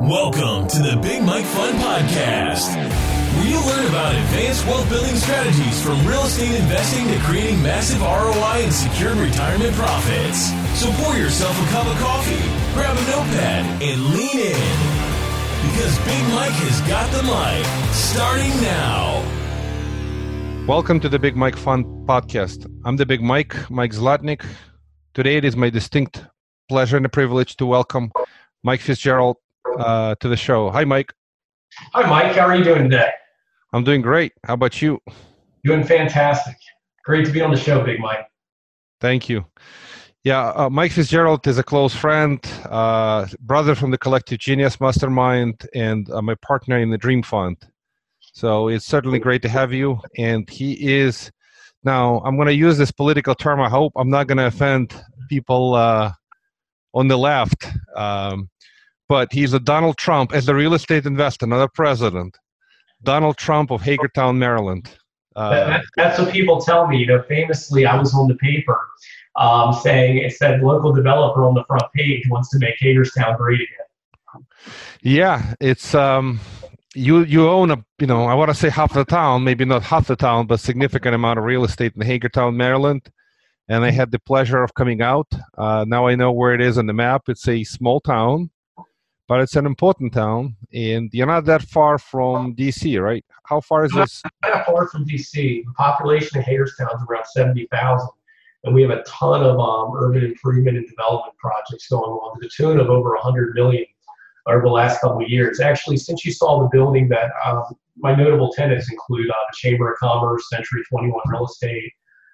Welcome to the Big Mike Fund Podcast, where you learn about advanced wealth building strategies from real estate investing to creating massive ROI and secured retirement profits. So pour yourself a cup of coffee, grab a notepad, and lean in. Because Big Mike has got the mic, starting now. Welcome to the Big Mike Fund Podcast. I'm the Big Mike, Mike Zlotnik. Today it is my distinct pleasure and privilege to welcome Mike Fitzgerald uh, to the show. Hi, Mike. Hi, Mike. How are you doing today? I'm doing great. How about you? Doing fantastic. Great to be on the show, Big Mike. Thank you. Yeah, uh, Mike Fitzgerald is a close friend, uh, brother from the Collective Genius Mastermind, and uh, my partner in the Dream Fund. So it's certainly great to have you. And he is now. I'm going to use this political term. I hope I'm not going to offend people uh, on the left. Um, but he's a Donald Trump as a real estate investor, not a president. Donald Trump of Hagerstown, Maryland. Uh, that, that's what people tell me. You know, famously, I was on the paper um, saying it said local developer on the front page wants to make Hagerstown great again. Yeah, it's um, you you own a you know I want to say half the town, maybe not half the town, but significant amount of real estate in Hagerstown, Maryland. And I had the pleasure of coming out. Uh, now I know where it is on the map. It's a small town, but it's an important town, and you're not that far from DC, right? How far is this? Not that far from DC. The population of Hagerstown is around seventy thousand and we have a ton of um, urban improvement and development projects going on to the tune of over 100 million over the last couple of years. Actually, since you saw the building, that um, my notable tenants include uh, the Chamber of Commerce, Century 21 Real Estate,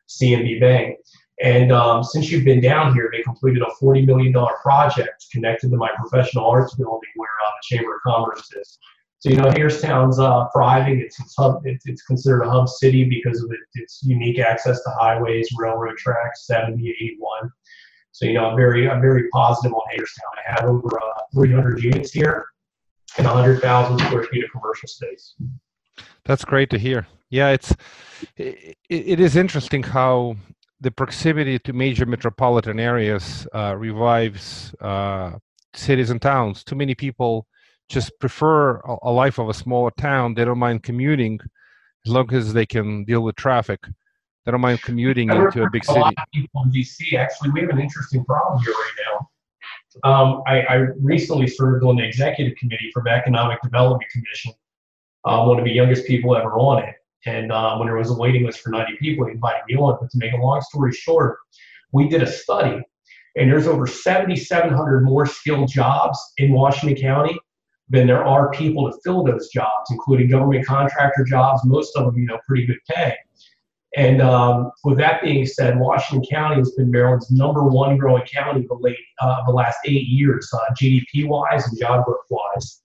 CMB Bank. And um, since you've been down here, they completed a $40 million project connected to my professional arts building where uh, the Chamber of Commerce is. So you know, Hagerstown's uh, thriving. It's it's, hub, it's it's considered a hub city because of it, its unique access to highways, railroad tracks, 70, 81. So you know, I'm very I'm very positive on Hagerstown. I have over uh, 300 units here and 100,000 square feet of commercial space. That's great to hear. Yeah, it's it, it is interesting how the proximity to major metropolitan areas uh, revives uh, cities and towns. Too many people just prefer a, a life of a smaller town. They don't mind commuting as long as they can deal with traffic. They don't mind commuting into a big city. A lot of people in DC, actually, we have an interesting problem here right now. Um, I, I, recently served on the executive committee for the Economic Development Commission. Uh, one of the youngest people ever on it. And uh, when there was a waiting list for 90 people, he invited me on. But to make a long story short, we did a study, and there's over 7,700 more skilled jobs in Washington County than there are people to fill those jobs, including government contractor jobs, most of them, you know, pretty good pay. And um, with that being said, Washington County has been Maryland's number one growing county the late uh, the last eight years, uh, GDP wise and job growth wise.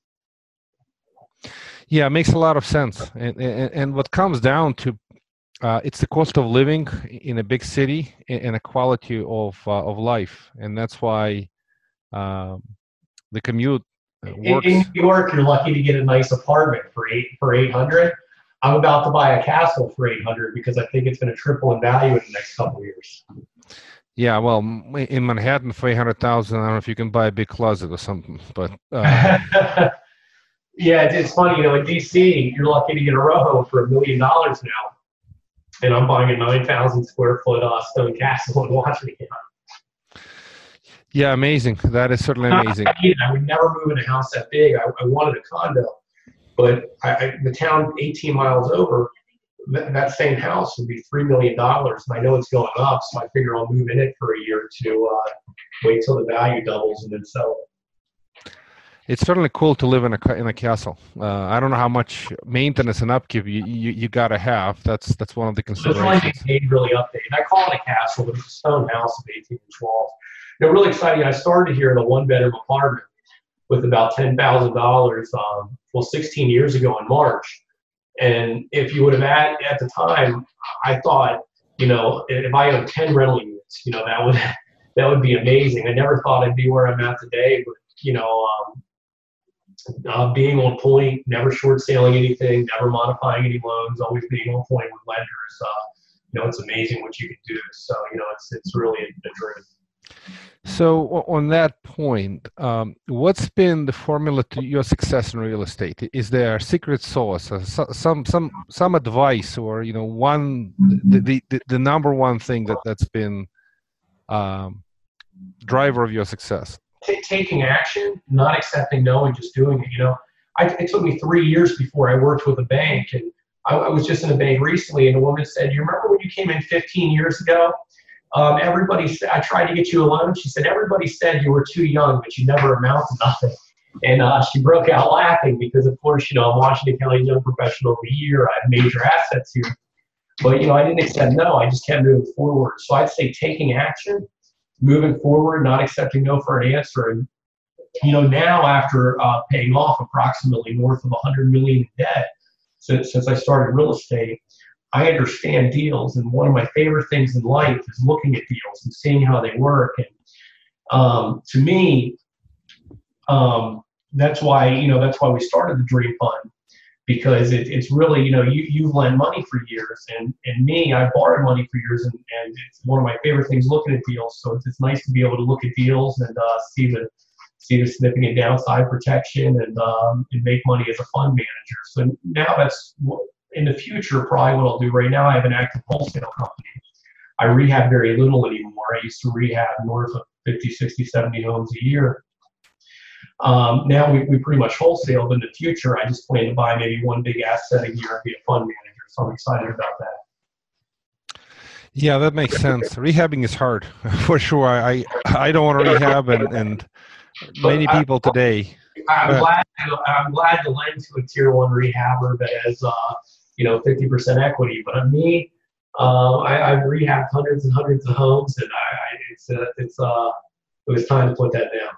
Yeah, it makes a lot of sense. And, and, and what comes down to uh, it's the cost of living in a big city and a quality of uh, of life, and that's why um, the commute in, in, New York, you're lucky to get a nice apartment for eight for eight hundred. I'm about to buy a castle for eight hundred because I think it's going to triple in value in the next couple of years. Yeah, well, in Manhattan for eight hundred thousand, I don't know if you can buy a big closet or something, but. Yeah, it's funny. You know, in DC, you're lucky to get a row for a million dollars now, and I'm buying a nine thousand square foot uh, stone castle in Washington. Yeah, amazing. That is certainly amazing. I would never move in a house that big. I, I wanted a condo, but I, I, the town 18 miles over, that, that same house would be three million dollars, and I know it's going up, so I figure I'll move in it for a year to uh, wait till the value doubles and then sell it. It's certainly cool to live in a in a castle. Uh, I don't know how much maintenance and upkeep you, you, you got to have. That's that's one of the considerations. It's really really updated. I call it a castle, but it's a stone house of 18 inch walls you know, really exciting. I started here in a one bedroom apartment with about ten thousand um, dollars. Well, 16 years ago in March, and if you would have had at the time, I thought, you know, if I owned 10 rental units, you know, that would that would be amazing. I never thought I'd be where I'm at today, but you know, um, uh, being on point, never short selling anything, never modifying any loans, always being on point with lenders. Uh, you know, it's amazing what you can do. So, you know, it's it's really a, a dream. So on that point, um, what's been the formula to your success in real estate? Is there a secret sauce, some some some advice, or you know, one the the, the number one thing that that's been um, driver of your success? T- taking action, not accepting no, and just doing it. You know, I, it took me three years before I worked with a bank, and I, I was just in a bank recently, and a woman said, "You remember when you came in 15 years ago?" Um, everybody said, I tried to get you a loan. She said, everybody said you were too young, but you never amount to nothing. And uh, she broke out laughing because, of course, you know, I'm Washington County Young Professional of the Year. I have major assets here. But, you know, I didn't accept no. I just kept moving forward. So I'd say taking action, moving forward, not accepting no for an answer. And, you know, now after uh, paying off approximately north of 100 million in debt since, since I started real estate, I understand deals, and one of my favorite things in life is looking at deals and seeing how they work. And um, to me, um, that's why you know that's why we started the Dream Fund because it, it's really you know you you've lent money for years, and and me I borrowed money for years, and, and it's one of my favorite things looking at deals. So it's, it's nice to be able to look at deals and uh, see the see the significant downside protection and um, and make money as a fund manager. So now that's in the future, probably what I'll do right now, I have an active wholesale company. I rehab very little anymore. I used to rehab north of 50, 60, 70 homes a year. Um, now we, we pretty much wholesale, but in the future, I just plan to buy maybe one big asset a year and be a fund manager. So I'm excited about that. Yeah, that makes sense. Rehabbing is hard for sure. I I don't want to rehab, and, and many people today. I'm glad I'm glad to lend to a tier one rehabber that has uh, you know 50% equity. But on me, uh, I, I've rehabbed hundreds and hundreds of homes, and I, I it's uh, it's uh, it was time to put that down.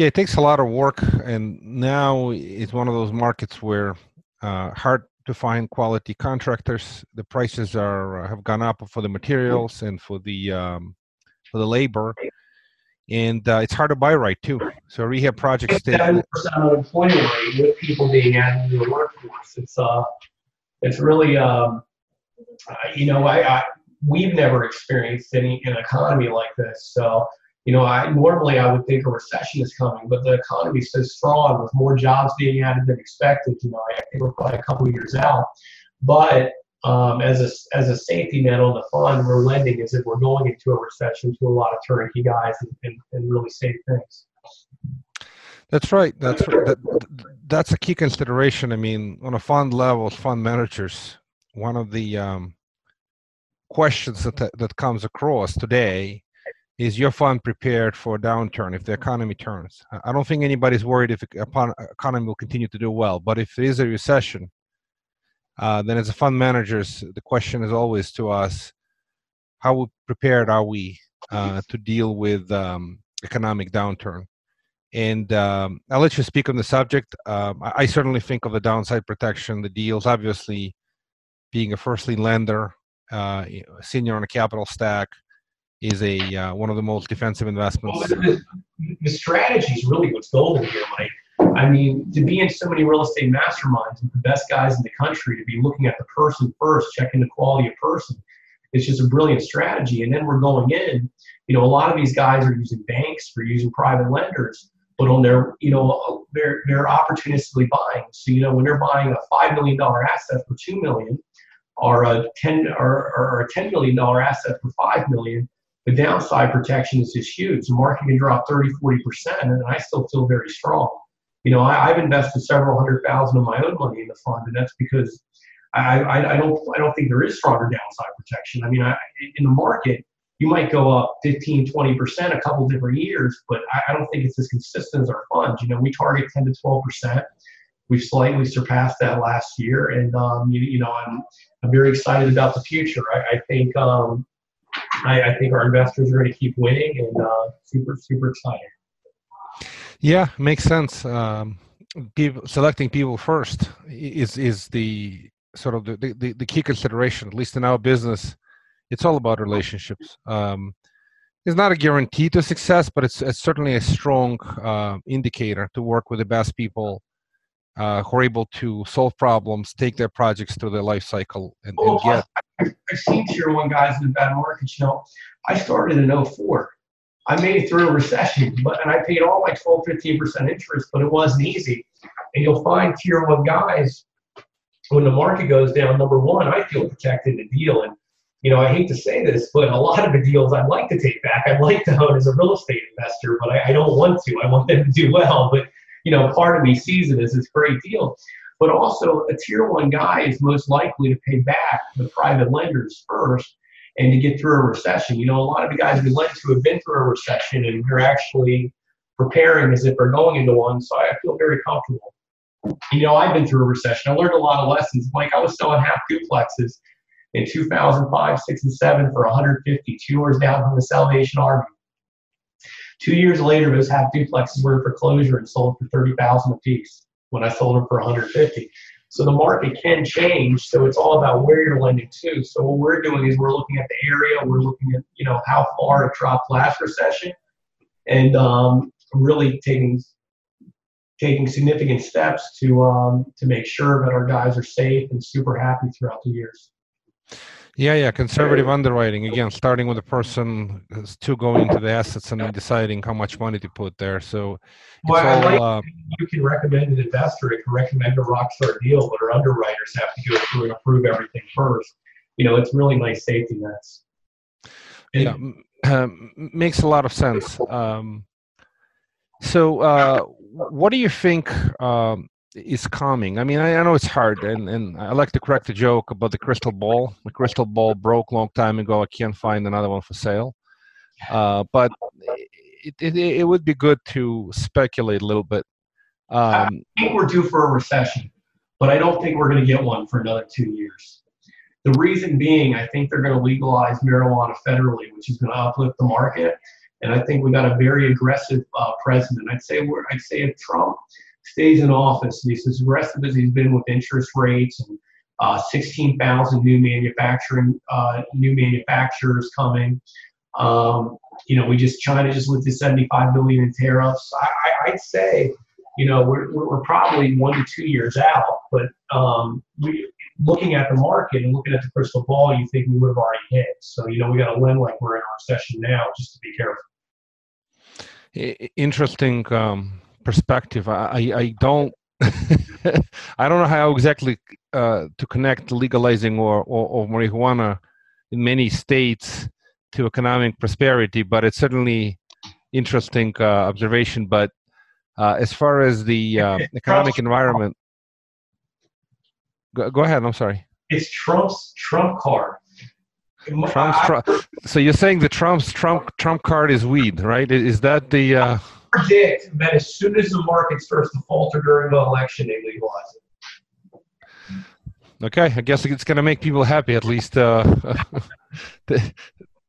Yeah, it takes a lot of work, and now it's one of those markets where uh, hard to find quality contractors. The prices are uh, have gone up for the materials and for the um, for the labor and uh, it's hard to buy right too. So rehab projects percent unemployment rate with people being added to the workforce. It's uh, it's really um, uh, you know, I, I we've never experienced any an economy like this. So you know, I normally I would think a recession is coming, but the economy is so strong with more jobs being added than expected. You know, I think we're probably a couple years out, but um, as a as a safety net on the fund, we're lending as if we're going into a recession to a lot of turnkey guys and, and, and really safe things. That's right. That's that, that's a key consideration. I mean, on a fund level, fund managers, one of the um, questions that that comes across today is your fund prepared for a downturn if the economy turns? I don't think anybody's worried if the economy will continue to do well, but if there is a recession, uh, then as a fund managers, the question is always to us, how prepared are we uh, to deal with um, economic downturn? And um, I'll let you speak on the subject. Um, I, I, certainly think of the downside protection, the deals, obviously being a first lien lender, uh, senior on a capital stack, is a uh, one of the most defensive investments. Well, the, the strategy is really what's golden here, Mike. I mean, to be in so many real estate masterminds with the best guys in the country, to be looking at the person first, checking the quality of person, it's just a brilliant strategy. And then we're going in, you know, a lot of these guys are using banks, they're using private lenders, but on their, you know, they're they're opportunistically buying. So you know, when they're buying a five million dollar asset for two million, or a ten or, or a ten million dollar asset for five million, the downside protection is just huge. The market can drop 30, 40 percent, and I still feel very strong you know, I, have invested several hundred thousand of my own money in the fund, and that's because I, I, I, don't I don't think there is stronger downside protection. I mean, I, in the market, you might go up 15, 20 percent a couple different years, but I, I, don't think it's as consistent as our funds. You know, we target 10 to 12 percent. We've slightly surpassed that last year, and um, you, you, know, I'm I'm very excited about the future. I, I think um, I, think our investors are going to keep winning, and uh, super super excited. Yeah, makes sense. Um, people selecting people first is is the sort of the, the, the key consideration. At least in our business, it's all about relationships. Um, it's not a guarantee to success, but it's, it's certainly a strong uh, indicator to work with the best people uh, who are able to solve problems, take their projects through their life cycle, and, Well, and get. I've, I've seen tier one guys in the bad markets. You know, I started in 04. I made it through a recession, but and I paid all my 12, 15 percent interest, but it wasn't easy. And you'll find tier one guys when the market goes down. Number one, I feel protected in the deal, and you know I hate to say this, but a lot of the deals I'd like to take back. I'd like to own as a real estate investor, but I, I don't want to. I want them to do well, but you know, part of me sees it as this great deal. But also, a tier one guy is most likely to pay back the private lenders first and to get through a recession. You know, a lot of the guys we lend to have been through a recession and they're actually preparing as if they're going into one. So I feel very comfortable. You know, I've been through a recession. I learned a lot of lessons. Mike, I was selling half duplexes in 2005, 6, and 7 for 150, two years down from the Salvation Army. Two years later, those half duplexes were in foreclosure and sold for 30000 a piece when I sold them for 150 so the market can change. So it's all about where you're lending to. So what we're doing is we're looking at the area, we're looking at you know how far it dropped last recession, and um, really taking taking significant steps to um, to make sure that our guys are safe and super happy throughout the years. Yeah, yeah, conservative underwriting again, starting with the person who's to go into the assets and then deciding how much money to put there. So it's Well, I like all, uh, you can recommend an investor, it can recommend a rockstar deal, but our underwriters have to go through and approve everything first. You know, it's really nice safety nets. And yeah, um, makes a lot of sense. Um, so, uh, what do you think um, is coming? I mean, I, I know it's hard, and, and I like to correct the joke about the crystal ball. The crystal ball broke long time ago. I can't find another one for sale. Uh, but it, it, it would be good to speculate a little bit. Um, I think we're due for a recession, but I don't think we're going to get one for another two years. The reason being, I think they're going to legalize marijuana federally, which is going to uplift the market. And I think we got a very aggressive uh, president. I'd say we're, I'd say if Trump stays in office, he's as aggressive as he's been with interest rates and uh, 16,000 new manufacturing uh, new manufacturers coming. Um, you know, we just China just lifted 75 billion in tariffs. I, I'd say, you know, we're, we're we're probably one to two years out. But um, we, looking at the market and looking at the crystal ball, you think we would have already hit. So you know, we got to lend like we're in a recession now, just to be careful. Interesting um, perspective. I, I, don't I don't know how exactly uh, to connect legalizing or, or, or marijuana in many states to economic prosperity, but it's certainly interesting uh, observation. But uh, as far as the uh, economic environment, go, go ahead. I'm sorry. It's Trump's Trump card. Trump's I Trump. So you're saying the Trump's Trump Trump card is weed, right? Is that the? Predict that as soon as the market starts to falter during the election, they legalize it. Okay, I guess it's going to make people happy at least. Uh,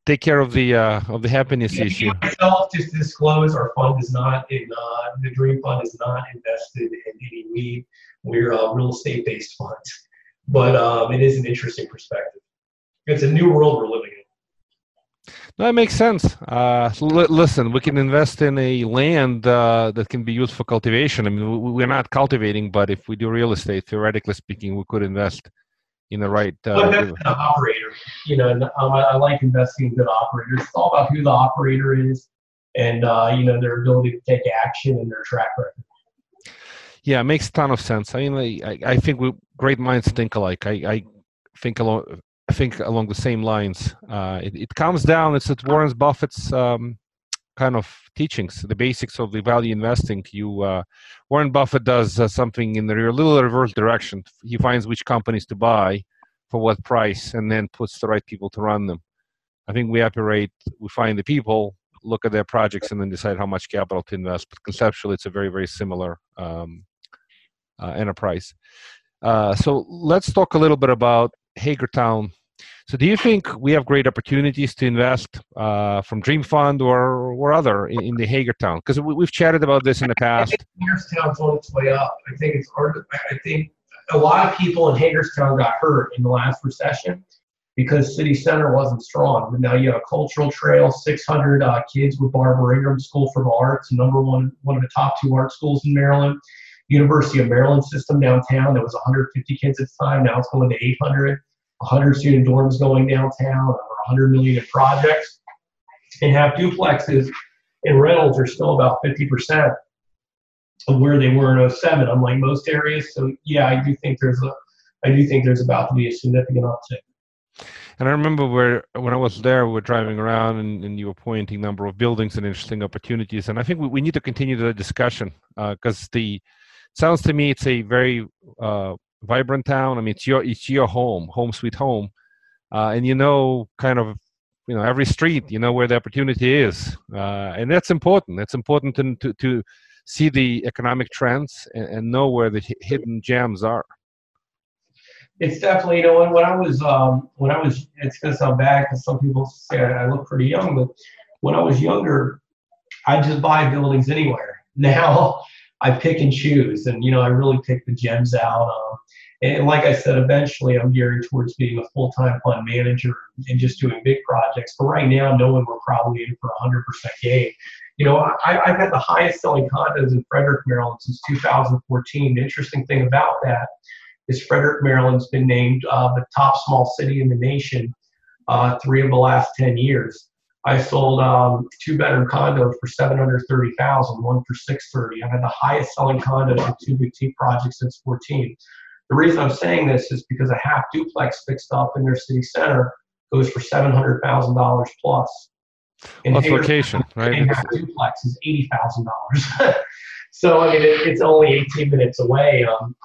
take care of the uh, of the happiness issue. Myself, just disclose, our fund is not in uh, the Dream Fund is not invested in any weed. We're a real estate based fund, but um, it is an interesting perspective. It's a new world we're living in. No, that makes sense. Uh, l- listen, we can invest in a land uh, that can be used for cultivation. I mean, we- we're not cultivating, but if we do real estate, theoretically speaking, we could invest in the right. Uh, that's an operator. You know, and, um, I, I like investing in good operators. It's all about who the operator is and uh, you know their ability to take action and their track record. yeah, it makes a ton of sense. I mean, I, I- I think we great minds think alike. I, I think along I think along the same lines. Uh, it, it comes down. It's at Warren Buffett's um, kind of teachings, the basics of the value investing. You uh, Warren Buffett does uh, something in the little reverse direction. He finds which companies to buy for what price, and then puts the right people to run them. I think we operate. We find the people, look at their projects, and then decide how much capital to invest. But conceptually, it's a very very similar um, uh, enterprise. Uh, so let's talk a little bit about Hagerstown. So, do you think we have great opportunities to invest uh, from Dream Fund or or other in, in the Hagerstown? Because we, we've chatted about this in the past. Hagerstown's on its way up. I think it's hard. I think a lot of people in Hagerstown got hurt in the last recession because city center wasn't strong. But now you have a cultural trail, 600 uh, kids with Barbara Ingram School for the Arts, number one, one of the top two art schools in Maryland. University of Maryland system downtown that was 150 kids at the time. Now it's going to 800. 100 student dorms going downtown, over 100 million in projects, and have duplexes and rentals are still about 50% of where they were in 07, unlike most areas. So yeah, I do think there's a, I do think there's about to be a significant uptick. And I remember where when I was there, we were driving around and, and you were pointing number of buildings and interesting opportunities. And I think we, we need to continue the discussion because uh, the sounds to me it's a very uh, vibrant town. I mean, it's your it's your home, home sweet home, uh, and you know kind of you know every street, you know where the opportunity is, uh, and that's important. It's important to to, to see the economic trends and, and know where the hidden gems are. It's definitely you know when, when I was um, when I was it's gonna sound bad because some people say I, I look pretty young, but when I was younger, I just buy buildings anywhere. Now I pick and choose, and you know I really pick the gems out. Um, and like I said, eventually I'm geared towards being a full-time fund manager and just doing big projects. But right now, knowing we're probably in for 100% gain. You know, I, I've had the highest selling condos in Frederick, Maryland since 2014. The interesting thing about that is Frederick, Maryland's been named uh, the top small city in the nation uh, three of the last 10 years. I sold um, two bedroom condos for 730,000, one for 630. I've had the highest selling condos in two boutique projects since 14. The reason I'm saying this is because a half duplex fixed up in their city center goes for seven hundred thousand dollars plus. In Plus location, right? A half duplex is eighty thousand dollars. so I mean, it, it's only eighteen minutes away. Um,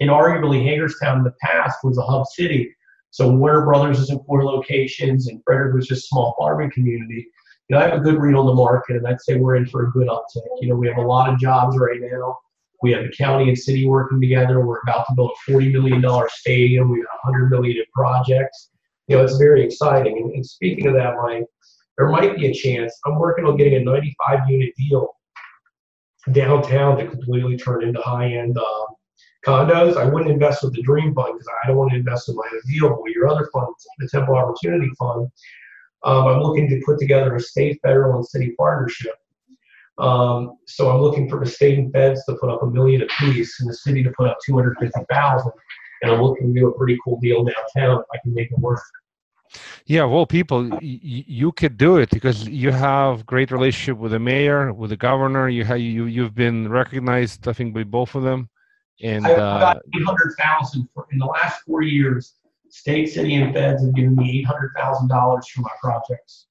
and arguably, Hagerstown in the past was a hub city. So Warner Brothers is in four locations, and Frederick was just a small farming community. You know, I have a good read on the market, and I'd say we're in for a good uptick. You know, we have a lot of jobs right now. We have the county and city working together. We're about to build a $40 million stadium. We have 100 million in projects. You know, it's very exciting. And, and speaking of that, Mike, there might be a chance. I'm working on getting a 95 unit deal downtown to completely turn into high end uh, condos. I wouldn't invest with the Dream Fund because I don't want to invest in my own deal. But your other fund, the Tempo Opportunity Fund, um, I'm looking to put together a state, federal, and city partnership um, so I'm looking for the state and feds to put up a million apiece and the city to put up 250,000. And I'm looking to do a pretty cool deal downtown if I can make it work. Yeah, well, people, y- you could do it because you have great relationship with the mayor, with the governor. You have you you've been recognized, I think, by both of them. And got uh, eight hundred thousand in the last four years. State, city, and feds have given me eight hundred thousand dollars for my projects.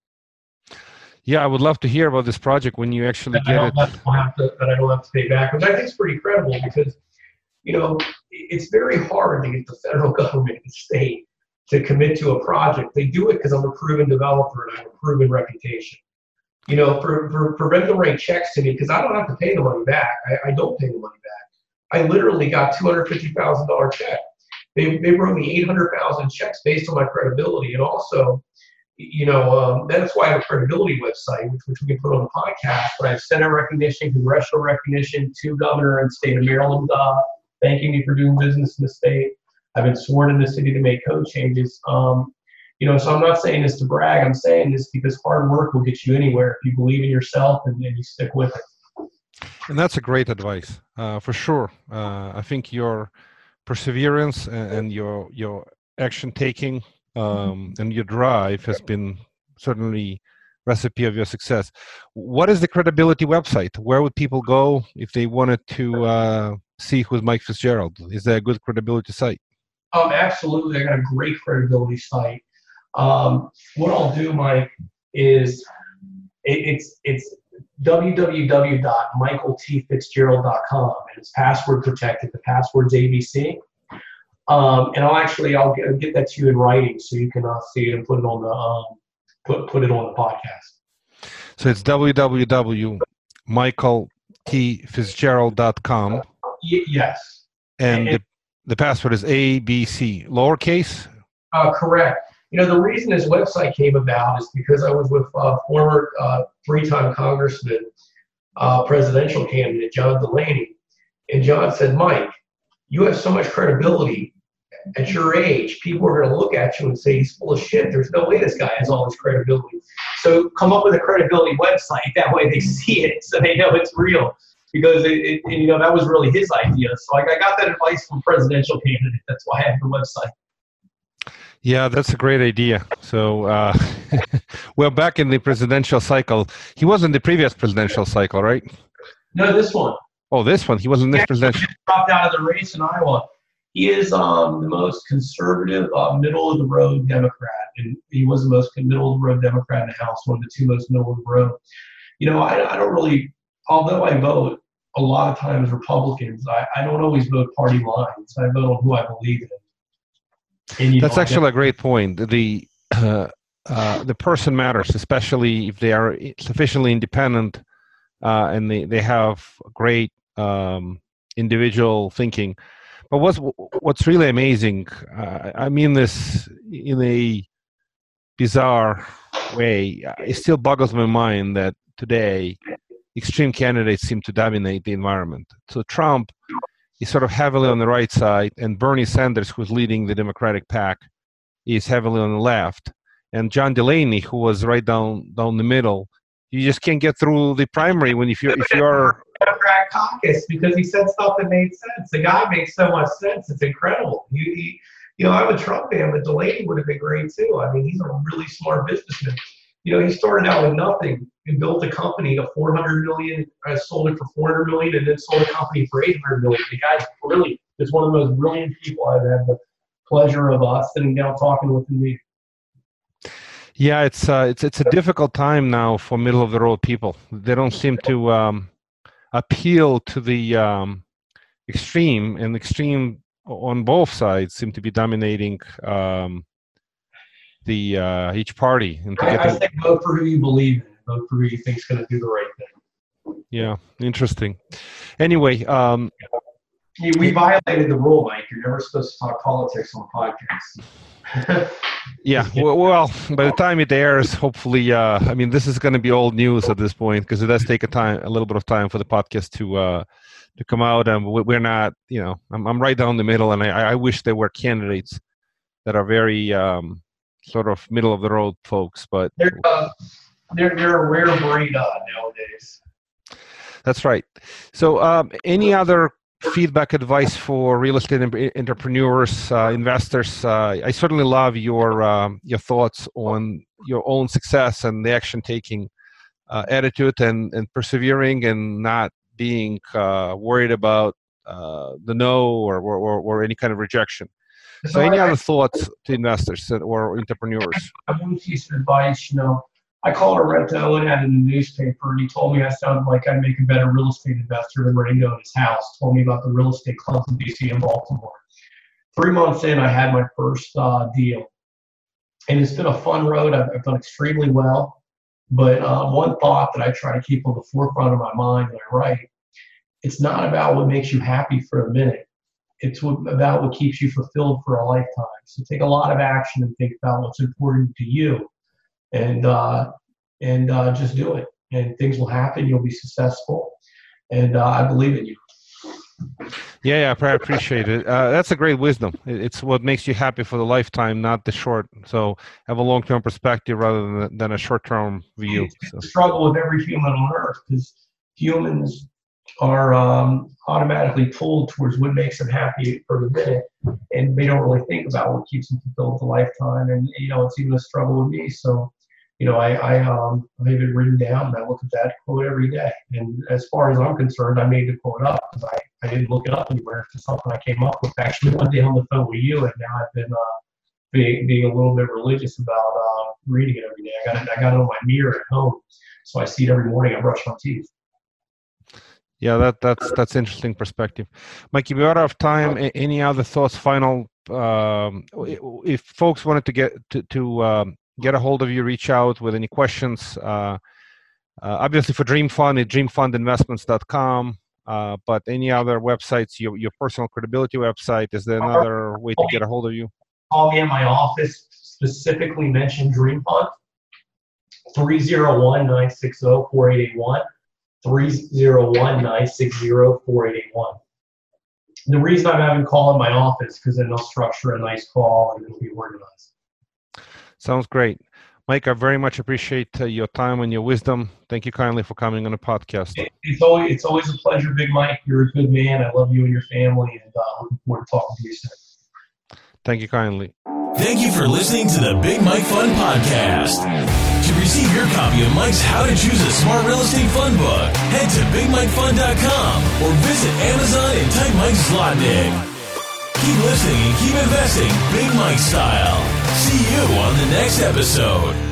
Yeah, I would love to hear about this project when you actually that get I it. Have to, that I don't have to pay back, which I think is pretty credible because, you know, it's very hard to get the federal government and state to commit to a project. They do it because I'm a proven developer and I have a proven reputation. You know, for, for, for them to write checks to me, because I don't have to pay the money back. I, I don't pay the money back. I literally got $250,000 check. They, they wrote me 800,000 checks based on my credibility. And also, you know, um, that's why I have a credibility website, which, which we can put on the podcast. But I have Senate recognition, congressional recognition, two governor and state of Maryland uh, thanking me for doing business in the state. I've been sworn in the city to make code changes. Um, you know, so I'm not saying this to brag. I'm saying this because hard work will get you anywhere if you believe in yourself and, and you stick with it. And that's a great advice, uh, for sure. Uh, I think your perseverance and, and your your action taking um, and your drive has been certainly recipe of your success. What is the credibility website? Where would people go if they wanted to uh, see who's Mike Fitzgerald? Is there a good credibility site? Um, absolutely. I got a great credibility site. Um, what I'll do, Mike, is it, it's it's www.michaeltfitzgerald.com and it's password protected. The password's ABC. Um, and I'll actually I'll get, get, that to you in writing so you can uh, see it and put it on the um, put put it on the podcast. So it's www.michaeltfitzgerald.com. Y- yes. And, and the, the password is ABC, lowercase? Uh, correct. You know, the reason this website came about is because I was with uh, former uh, three-time Congressman, uh, presidential candidate John Delaney, and John said, "Mike, you have so much credibility at your age, people are going to look at you and say he's full of shit. There's no way this guy has all this credibility. So come up with a credibility website. That way they see it, so they know it's real. because it, it, you know that was really his idea. So I, I got that advice from presidential candidate. That's why I have the website. Yeah, that's a great idea. So, uh, well, back in the presidential cycle, he was in the previous presidential cycle, right? No, this one. Oh, this one. He was in this yeah, presidential. dropped out of the race in Iowa. He is um, the most conservative, uh, middle of the road Democrat, and he was the most middle of the road Democrat in the House, one of the two most middle of the road. You know, I, I don't really, although I vote a lot of times Republicans, I, I don't always vote party lines. I vote on who I believe in. That's actually a great point. The uh, uh, the person matters, especially if they are sufficiently independent uh, and they, they have great um, individual thinking. But what's what's really amazing, uh, I mean this in a bizarre way. It still boggles my mind that today extreme candidates seem to dominate the environment. So Trump is sort of heavily on the right side, and Bernie Sanders, who's leading the Democratic pack, is heavily on the left. And John Delaney, who was right down down the middle, you just can't get through the primary when if you're if you're Democrat caucus because he said stuff that made sense. The guy makes so much sense; it's incredible. He you know, I'm a Trump fan, but Delaney would have been great too. I mean, he's a really smart businessman you know, he started out with nothing and built a company to 400 million, uh, sold it for 400 million, and then sold a company for 800 million. The guy's really is one of the most brilliant people I've had the pleasure of uh, sitting down talking with. Yeah, it's uh, it's it's a difficult time now for middle of the road people. They don't seem to um, appeal to the um, extreme, and extreme on both sides seem to be dominating um, the uh, each party and to I, get I think vote for who you believe in. Vote for who you think is going to do the right thing. Yeah, interesting. Anyway, um, we violated the rule, Mike. You're never supposed to talk politics on podcasts. yeah, well, well, by the time it airs, hopefully, uh, I mean, this is going to be old news at this point because it does take a time, a little bit of time for the podcast to uh, to come out, and we're not, you know, I'm, I'm right down the middle, and I, I wish there were candidates that are very um, sort of middle of the road folks, but they're uh, they're, they're a rare breed uh, nowadays. That's right. So, um, any other feedback, advice for real estate entrepreneurs, uh, investors? Uh, I certainly love your um, your thoughts on your own success and the action taking uh, attitude and, and persevering and not being uh, worried about uh, the no or, or, or any kind of rejection. So, any I, other thoughts to investors or entrepreneurs? I one piece of advice, you know, I called a rep to Owen in the newspaper, and he told me I sounded like I'd make a better real estate investor than Ringo in his house. Told me about the real estate clubs in DC and Baltimore. Three months in, I had my first uh, deal, and it's been a fun road. I've, I've done extremely well. But uh, one thought that I try to keep on the forefront of my mind when I write, it's not about what makes you happy for a minute it's about what keeps you fulfilled for a lifetime. So take a lot of action and think about what's important to you, and uh, and uh, just do it. And things will happen. You'll be successful, and uh, I believe in you. Yeah, yeah, I appreciate it. Uh, that's a great wisdom. It's what makes you happy for the lifetime, not the short. So have a long-term perspective rather than, than a short-term view. So. struggle with every human on earth because humans are um, automatically pulled towards what makes them happy for the minute, and they don't really think about what keeps them fulfilled for lifetime. And you know, it's even a struggle with me. So, you know, I I, um, I have it written down, and I look at that quote every day. And as far as I'm concerned, I made the quote up because I, I didn't look it up anywhere. It's just something I came up with actually one day on the phone with you, and now I've been uh, being being a little bit religious about uh, reading it every day. I got it I got it on my mirror at home, so I see it every morning. I brush my teeth. Yeah, that that's that's interesting perspective. Mikey, we're out of time. Any other thoughts? Final, um, if folks wanted to get to, to um, get a hold of you, reach out with any questions. Uh, uh, obviously, for Dream Fund, it's dreamfundinvestments.com. Uh, but any other websites, your your personal credibility website, is there another way to get a hold of you? Call me at my office. Specifically, mention Dream Fund. 301 960 4881 301-960-4881. The reason I'm having call in my office because then they'll structure a nice call and it'll be organized. Sounds great. Mike, I very much appreciate uh, your time and your wisdom. Thank you kindly for coming on the podcast. It's always it's always a pleasure, Big Mike. You're a good man. I love you and your family, and uh, looking forward to talking to you soon. Thank you kindly. Thank you for listening to the Big Mike Fund Podcast. To receive your copy of Mike's How to Choose a Smart Real Estate Fund book, head to BigMikeFund.com or visit Amazon and type Mike Zlotnik. Keep listening and keep investing Big Mike style. See you on the next episode.